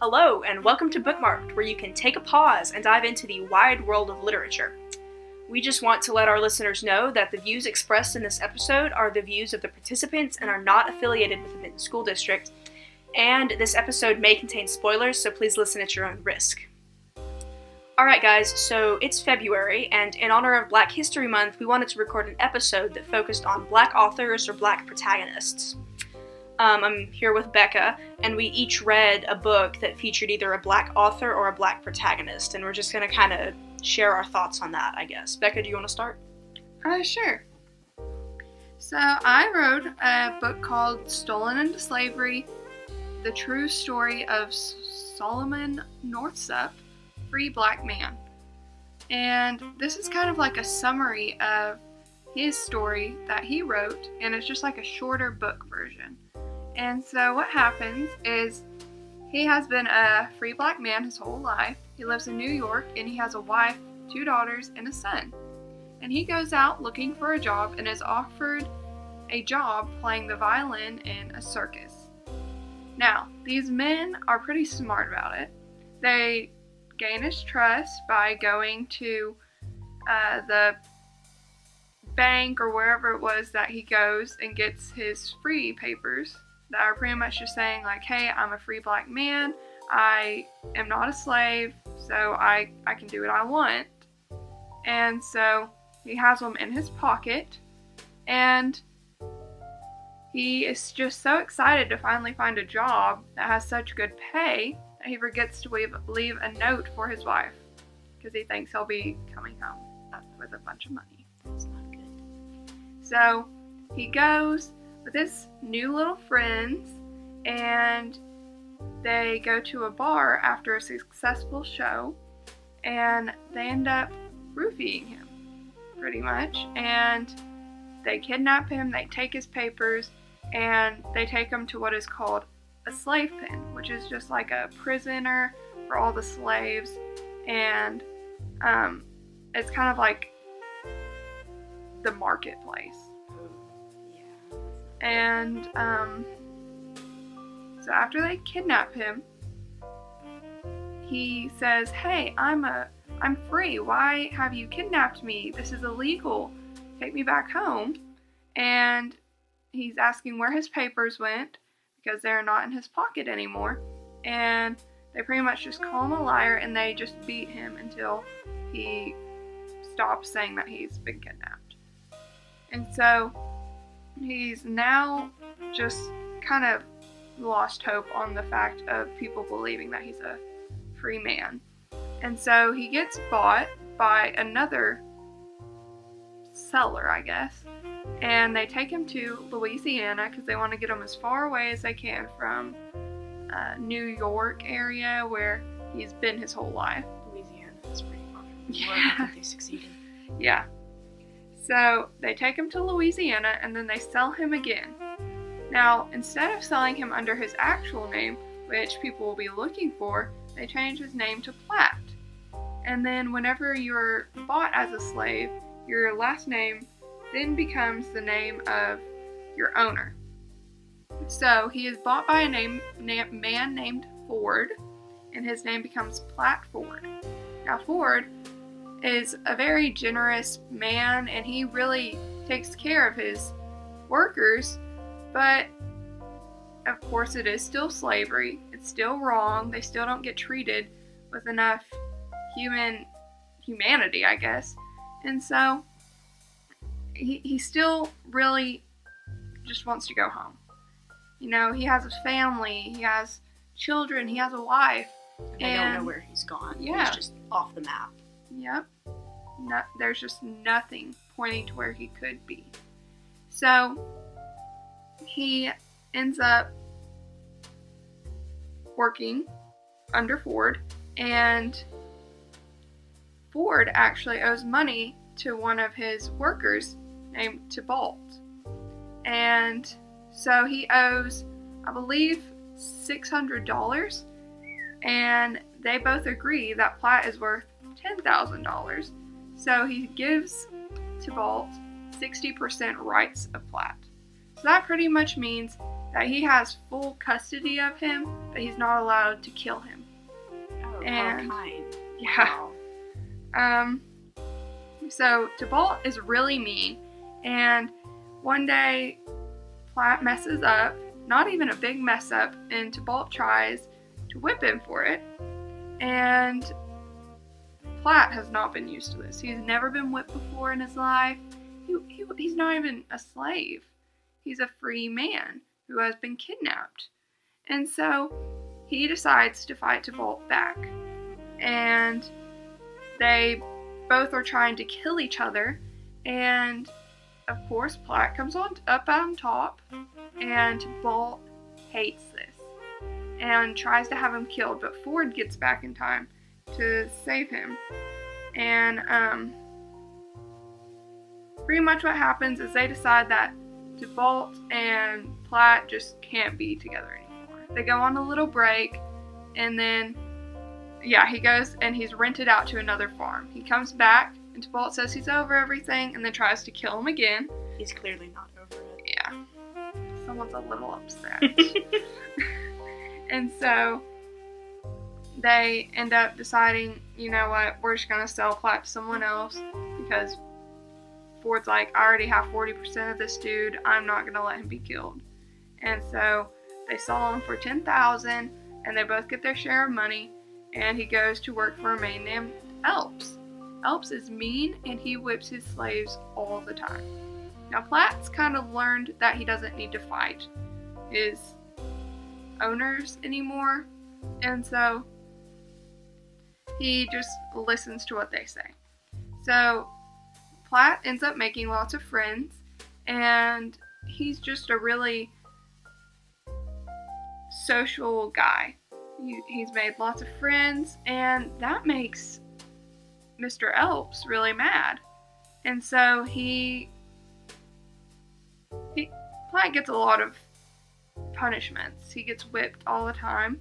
Hello, and welcome to Bookmarked, where you can take a pause and dive into the wide world of literature. We just want to let our listeners know that the views expressed in this episode are the views of the participants and are not affiliated with the Vinton School District. And this episode may contain spoilers, so please listen at your own risk. Alright, guys, so it's February, and in honor of Black History Month, we wanted to record an episode that focused on black authors or black protagonists. Um, I'm here with Becca, and we each read a book that featured either a black author or a black protagonist, and we're just gonna kind of share our thoughts on that, I guess. Becca, do you want to start? Uh, sure. So I wrote a book called Stolen into Slavery The True Story of Solomon Northup, Free Black Man. And this is kind of like a summary of his story that he wrote, and it's just like a shorter book version. And so what happens is he has been a free black man his whole life. He lives in New York and he has a wife, two daughters, and a son. And he goes out looking for a job and is offered a job playing the violin in a circus. Now, these men are pretty smart about it. They gain his trust by going to uh, the bank or wherever it was that he goes and gets his free papers that are pretty much just saying like, hey, I'm a free black man. I am not a slave, so I, I can do what I want. And so he has them in his pocket, and he is just so excited to finally find a job that has such good pay that he forgets to leave, leave a note for his wife because he thinks he'll be coming home with a bunch of money. So he goes with his new little friends and they go to a bar after a successful show and they end up roofing him pretty much and they kidnap him they take his papers and they take him to what is called a slave pen which is just like a prisoner for all the slaves and um, it's kind of like the marketplace and um, so after they kidnap him, he says, "Hey, I'm a I'm free. Why have you kidnapped me? This is illegal. Take me back home." And he's asking where his papers went because they're not in his pocket anymore. And they pretty much just call him a liar and they just beat him until he stops saying that he's been kidnapped. And so he's now just kind of lost hope on the fact of people believing that he's a free man. And so he gets bought by another seller, I guess. And they take him to Louisiana because they want to get him as far away as they can from uh, New York area where he's been his whole life. Louisiana is pretty far. Yeah. They succeeded. Yeah. So they take him to Louisiana and then they sell him again. Now, instead of selling him under his actual name, which people will be looking for, they change his name to Platt. And then, whenever you're bought as a slave, your last name then becomes the name of your owner. So he is bought by a name, na- man named Ford, and his name becomes Platt Ford. Now, Ford is a very generous man, and he really takes care of his workers but of course, it is still slavery. It's still wrong. They still don't get treated with enough human humanity, I guess. And so he, he still really just wants to go home. You know, he has a family, he has children, he has a wife. They don't know where he's gone. Yeah. He's just off the map. Yep. No, there's just nothing pointing to where he could be. So he ends up working under Ford, and Ford actually owes money to one of his workers named Tybalt. And so he owes, I believe, $600. And they both agree that Platt is worth $10,000. So he gives Tybalt 60% rights of Platt. So that pretty much means that he has full custody of him, but he's not allowed to kill him. Oh, And- how kind. Yeah. Wow. Um, so Tybalt is really mean, and one day Platt messes up, not even a big mess up, and Tybalt tries to whip him for it. And Platt has not been used to this. He's never been whipped before in his life. He, he, he's not even a slave. He's a free man who has been kidnapped. And so he decides to fight Tybalt back. And they both are trying to kill each other. And of course, Platt comes on up on top, and Bolt hates this and tries to have him killed. But Ford gets back in time to save him. And um, pretty much what happens is they decide that DeBolt and Platt just can't be together anymore. They go on a little break, and then yeah, he goes and he's rented out to another farm. He comes back, and DeBolt says he's over everything, and then tries to kill him again. He's clearly not over it. Yeah, someone's a little upset. and so they end up deciding, you know what, we're just gonna sell Platt to someone else because Ford's like, I already have 40% of this dude. I'm not gonna let him be killed. And so they sell him for 10,000, and they both get their share of money. And he goes to work for a man named Elps. Elps is mean, and he whips his slaves all the time. Now Platt's kind of learned that he doesn't need to fight his owners anymore, and so he just listens to what they say. So Platt ends up making lots of friends, and he's just a really social guy. He, he's made lots of friends, and that makes Mr. Elps really mad. And so he he Platt gets a lot of punishments. He gets whipped all the time.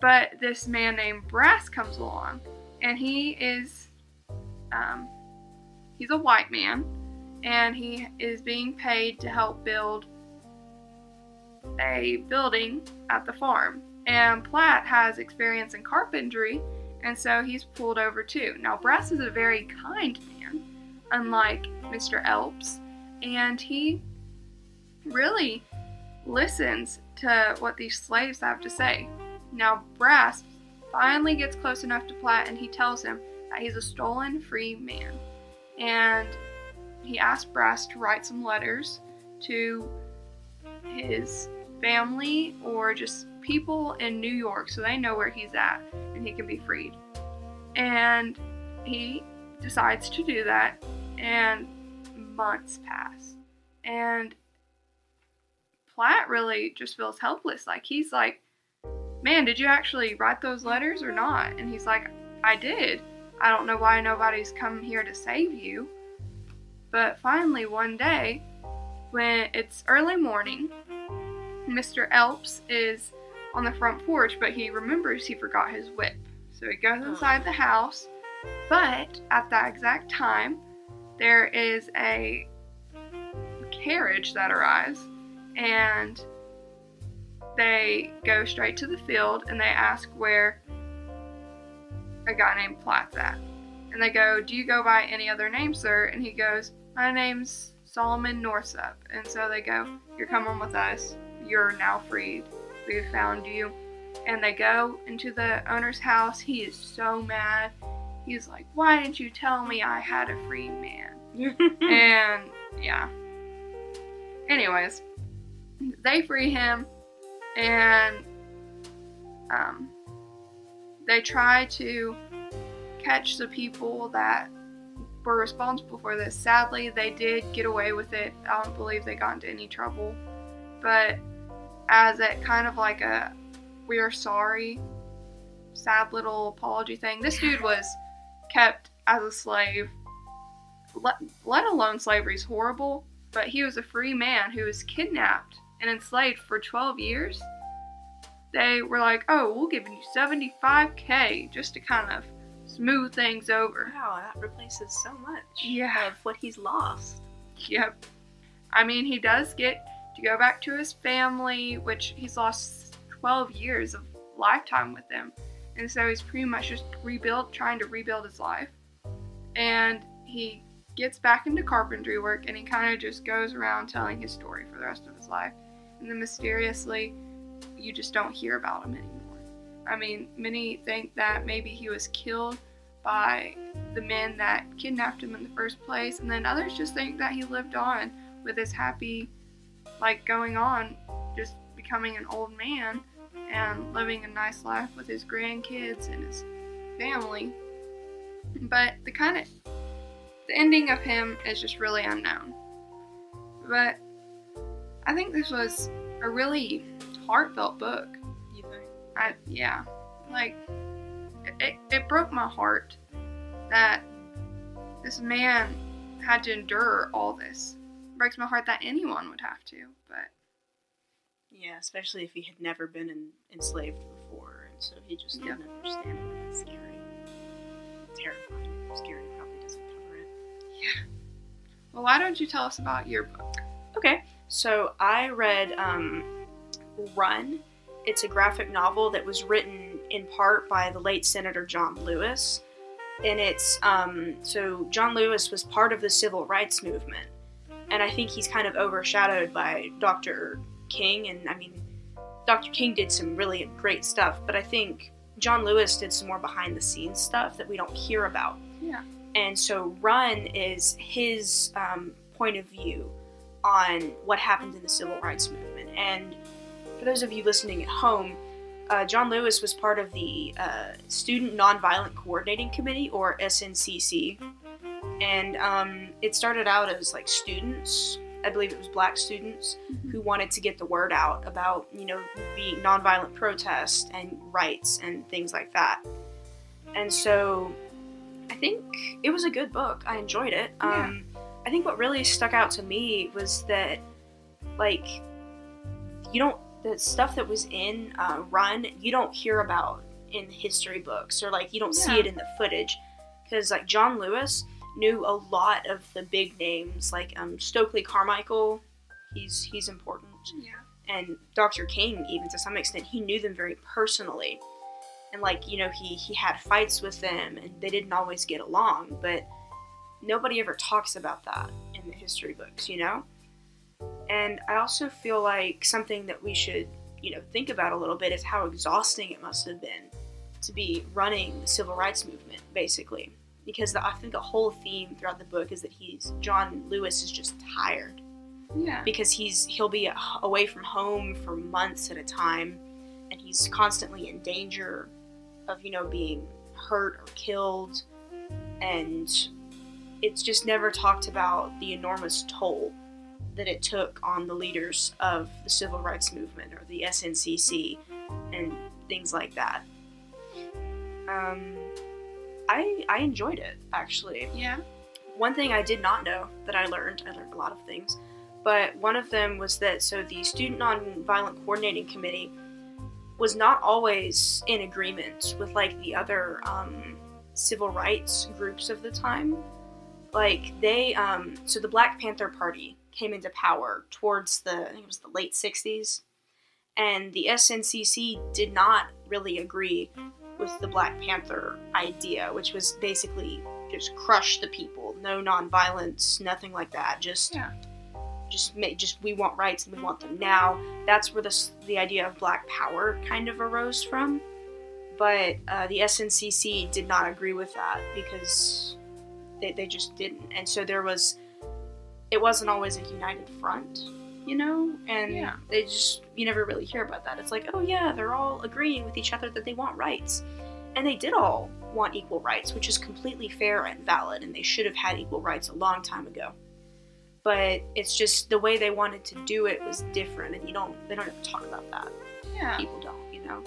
But this man named Brass comes along, and he is um, he's a white man, and he is being paid to help build a building at the farm. And Platt has experience in carpentry, and so he's pulled over too. Now, Brass is a very kind man, unlike Mr. Elps, and he really listens to what these slaves have to say. Now, Brass finally gets close enough to Platt and he tells him that he's a stolen free man. And he asks Brass to write some letters to his family or just people in New York so they know where he's at and he can be freed. And he decides to do that, and months pass. And Platt really just feels helpless. Like, he's like, Man, did you actually write those letters or not? And he's like, I did. I don't know why nobody's come here to save you. But finally, one day, when it's early morning, Mr. Elps is on the front porch, but he remembers he forgot his whip. So he goes oh. inside the house, but at that exact time, there is a carriage that arrives, and they go straight to the field and they ask where a guy named Platt's at. And they go, Do you go by any other name, sir? And he goes, My name's Solomon Northup. And so they go, You're coming with us. You're now freed. We found you. And they go into the owner's house. He is so mad. He's like, Why didn't you tell me I had a free man? and yeah. Anyways, they free him and um, they try to catch the people that were responsible for this. Sadly, they did get away with it. I don't believe they got into any trouble. But as it kind of like a we're sorry, sad little apology thing, this dude was kept as a slave. Let, let alone is horrible, but he was a free man who was kidnapped and enslaved for 12 years. They were like, oh, we'll give you 75k just to kind of smooth things over. wow, that replaces so much Yeah. of what he's lost. Yep. I mean, he does get to go back to his family, which he's lost 12 years of lifetime with them. And so he's pretty much just rebuilt, trying to rebuild his life. And he gets back into carpentry work and he kind of just goes around telling his story for the rest of his life. And then mysteriously, you just don't hear about him anymore. I mean, many think that maybe he was killed by the men that kidnapped him in the first place, and then others just think that he lived on with his happy, like going on, just becoming an old man and living a nice life with his grandkids and his family. But the kind of the ending of him is just really unknown. But I think this was a really heartfelt book. You think? I yeah, like it, it broke my heart that this man had to endure all this. It breaks my heart that anyone would have to, but Yeah, especially if he had never been in, enslaved before, and so he just didn't understand it. It's scary. Terrifying. Scary probably doesn't cover it. Yeah. Well, why don't you tell us about your book? Okay, so I read um, Run. It's a graphic novel that was written in part by the late Senator John Lewis. And it's um, so John Lewis was part of the civil rights movement. And I think he's kind of overshadowed by Dr. King. And I mean, Dr. King did some really great stuff, but I think John Lewis did some more behind the scenes stuff that we don't hear about. Yeah. And so Run is his um, point of view on what happened in the civil rights movement. And for those of you listening at home, uh, John Lewis was part of the uh, Student Nonviolent Coordinating Committee, or SNCC. And um, it started out as like students, I believe it was black students, who wanted to get the word out about, you know, the nonviolent protest and rights and things like that. And so I think it was a good book. I enjoyed it. Yeah. Um, I think what really stuck out to me was that, like, you don't, the stuff that was in uh, Run, you don't hear about in history books or, like, you don't see it in the footage. Because, like, John Lewis knew a lot of the big names, like um, Stokely Carmichael. He's he's important Yeah. and Dr. King, even to some extent, he knew them very personally. And like, you know, he he had fights with them and they didn't always get along, but nobody ever talks about that in the history books, you know? And I also feel like something that we should, you know, think about a little bit is how exhausting it must have been to be running the civil rights movement, basically. Because the, I think the whole theme throughout the book is that he's John Lewis is just tired Yeah. because he's he'll be away from home for months at a time and he's constantly in danger of you know being hurt or killed and it's just never talked about the enormous toll that it took on the leaders of the civil rights movement or the SNCC and things like that. Um, I I enjoyed it actually Yeah. one thing I did not know that I learned, I learned a lot of things, but one of them was that so the Student Nonviolent Coordinating Committee was not always in agreement with like the other um, civil rights groups of the time. Like they, um, so the Black Panther Party came into power towards the, I think it was the late 60s, and the SNCC did not really agree with the Black Panther idea, which was basically just crush the people, no nonviolence, nothing like that. Just, Yeah. just make, just we want rights and we want them now. That's where this the idea of Black Power kind of arose from. But uh, the SNCC did not agree with that because they, they just didn't, and so there was, it wasn't always a united front, you know, and Yeah. they just you never really hear about that. It's like, oh yeah, they're all agreeing with each other that they want rights, and they did all want equal rights, which is completely fair and valid, and they should have had equal rights a long time ago. But it's just the way they wanted to do it was different, and you don't they don't ever talk about that. Yeah. People don't, you know.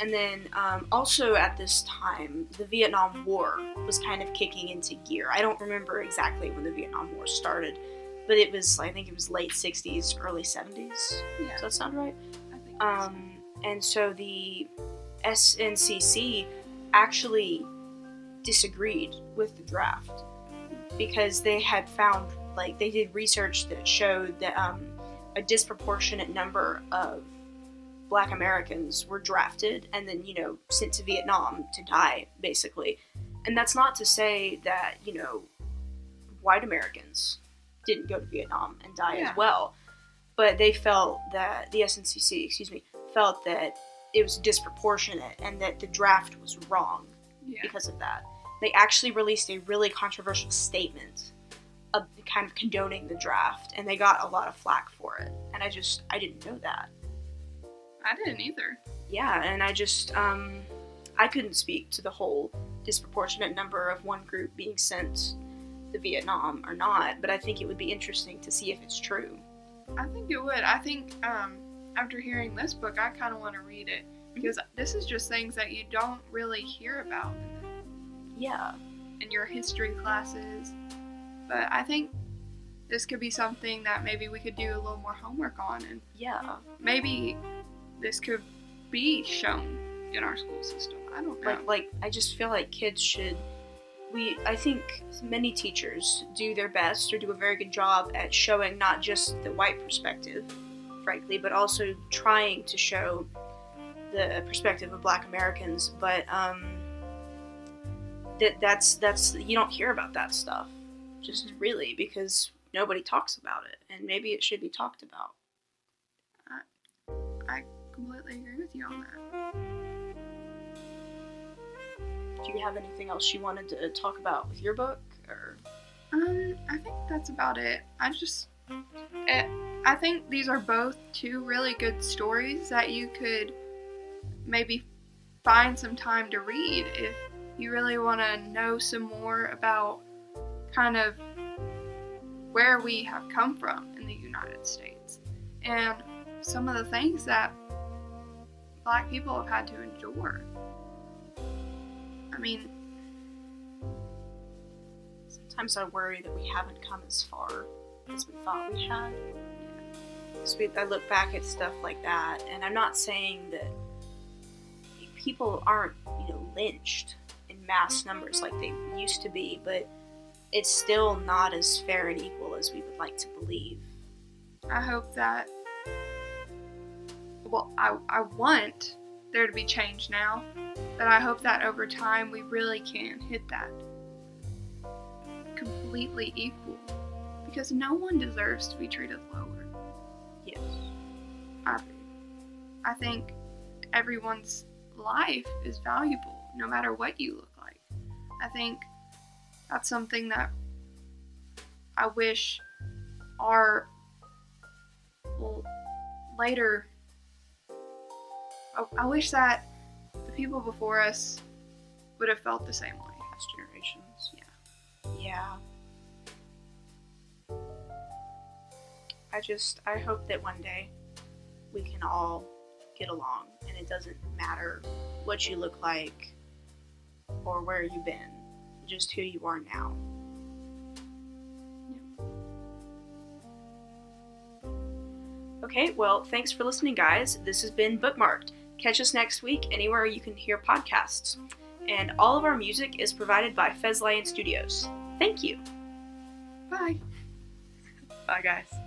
And then um, also at this time, the Vietnam War was kind of kicking into gear. I don't remember exactly when the Vietnam War started, but it was I think it was late '60s, early '70s. Yeah. Does that sound right? I think so. Um, and so the SNCC actually disagreed with the draft because they had found like they did research that showed that um, a disproportionate number of black Americans were drafted and then, you know, sent to Vietnam to die, basically. And that's not to say that, you know, white Americans didn't go to Vietnam and die Yeah. as well. But they felt that the SNCC, excuse me, felt that it was disproportionate and that the draft was wrong Yeah. because of that. They actually released a really controversial statement of kind of condoning the draft and they got a lot of flack for it. And I just I didn't know that. I didn't either. Yeah, and I just um I couldn't speak to the whole disproportionate number of one group being sent to Vietnam or not, but I think it would be interesting to see if it's true. I think it would. I think um, after hearing this book, I kind of want to read it because this is just things that you don't really hear about Yeah. in your history classes. But I think this could be something that maybe we could do a little more homework on, and Yeah. maybe this could be shown in our school system. I don't know. like like I just feel like kids should we I think many teachers do their best or do a very good job at showing not just the white perspective frankly but also trying to show the perspective of black Americans but um that that's that's you don't hear about that stuff just Mhm. really because nobody talks about it and maybe it should be talked about I completely agree with you on that. do you have anything else you wanted to talk about with your book or Um, I think that's about it. I just, it, I think these are both two really good stories that you could maybe find some time to read if you really want to know some more about kind of where we have come from in the United States and some of the things that black people have had to endure. I mean, Sometimes I worry that we haven't come as far as we thought we had. So I look back at stuff like that, and I'm not saying that people aren't, you know, lynched in mass numbers like they used to be, but it's still not as fair and equal as we would like to believe. I hope that. Well, I, I want there to be change now, but I hope that over time we really can hit that completely equal because no one deserves to be treated lower. Yes. I, I think everyone's life is valuable no matter what you look like. I think that's something that I wish our later. I, I wish that the people before us would have felt the same way. Past generations. Yeah. Yeah. I just, I hope that one day we can all get along and it doesn't matter what you look like or where you've been, just who you are now. Okay, well, thanks for listening, guys. This has been Bookmarked. Catch us next week anywhere you can hear podcasts. And all of our music is provided by Fez Lion Studios. Thank you. Bye. Bye, guys.